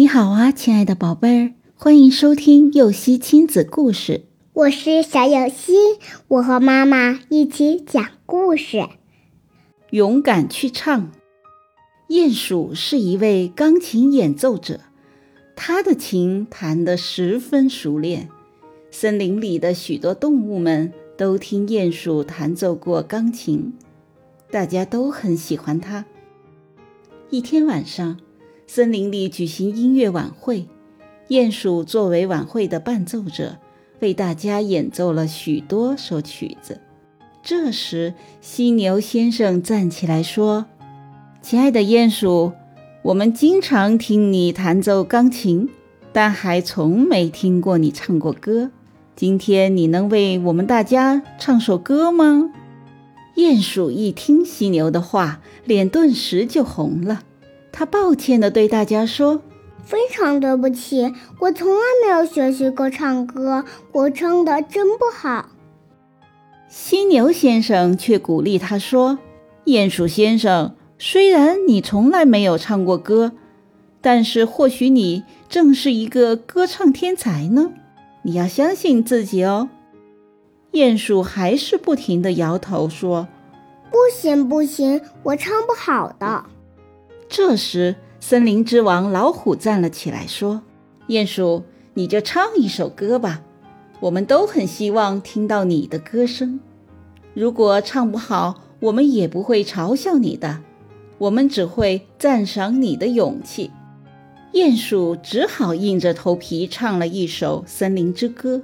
你好啊，亲爱的宝贝儿，欢迎收听幼熙亲子故事。我是小幼熙，我和妈妈一起讲故事。勇敢去唱。鼹鼠是一位钢琴演奏者，他的琴弹得十分熟练。森林里的许多动物们都听鼹鼠弹奏过钢琴，大家都很喜欢他。一天晚上。森林里举行音乐晚会，鼹鼠作为晚会的伴奏者，为大家演奏了许多首曲子。这时，犀牛先生站起来说：“亲爱的鼹鼠，我们经常听你弹奏钢琴，但还从没听过你唱过歌。今天你能为我们大家唱首歌吗？”鼹鼠一听犀牛的话，脸顿时就红了。他抱歉地对大家说：“非常对不起，我从来没有学习过唱歌，我唱的真不好。”犀牛先生却鼓励他说：“鼹鼠先生，虽然你从来没有唱过歌，但是或许你正是一个歌唱天才呢。你要相信自己哦。”鼹鼠还是不停地摇头说：“不行，不行，我唱不好的。”这时，森林之王老虎站了起来，说：“鼹鼠，你就唱一首歌吧，我们都很希望听到你的歌声。如果唱不好，我们也不会嘲笑你的，我们只会赞赏你的勇气。”鼹鼠只好硬着头皮唱了一首《森林之歌》。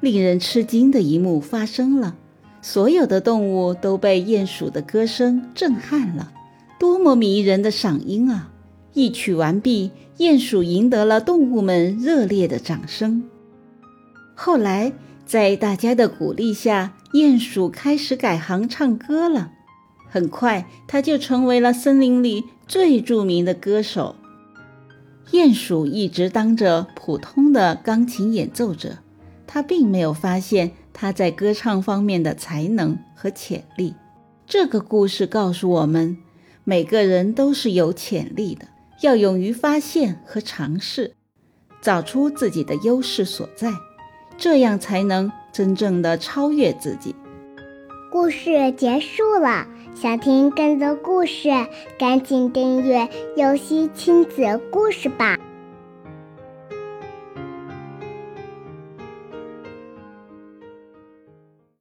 令人吃惊的一幕发生了，所有的动物都被鼹鼠的歌声震撼了。多么迷人的嗓音啊！一曲完毕，鼹鼠赢得了动物们热烈的掌声。后来，在大家的鼓励下，鼹鼠开始改行唱歌了。很快，他就成为了森林里最著名的歌手。鼹鼠一直当着普通的钢琴演奏者，他并没有发现他在歌唱方面的才能和潜力。这个故事告诉我们。每个人都是有潜力的，要勇于发现和尝试，找出自己的优势所在，这样才能真正的超越自己。故事结束了，想听更多故事，赶紧订阅“游戏亲子故事”吧。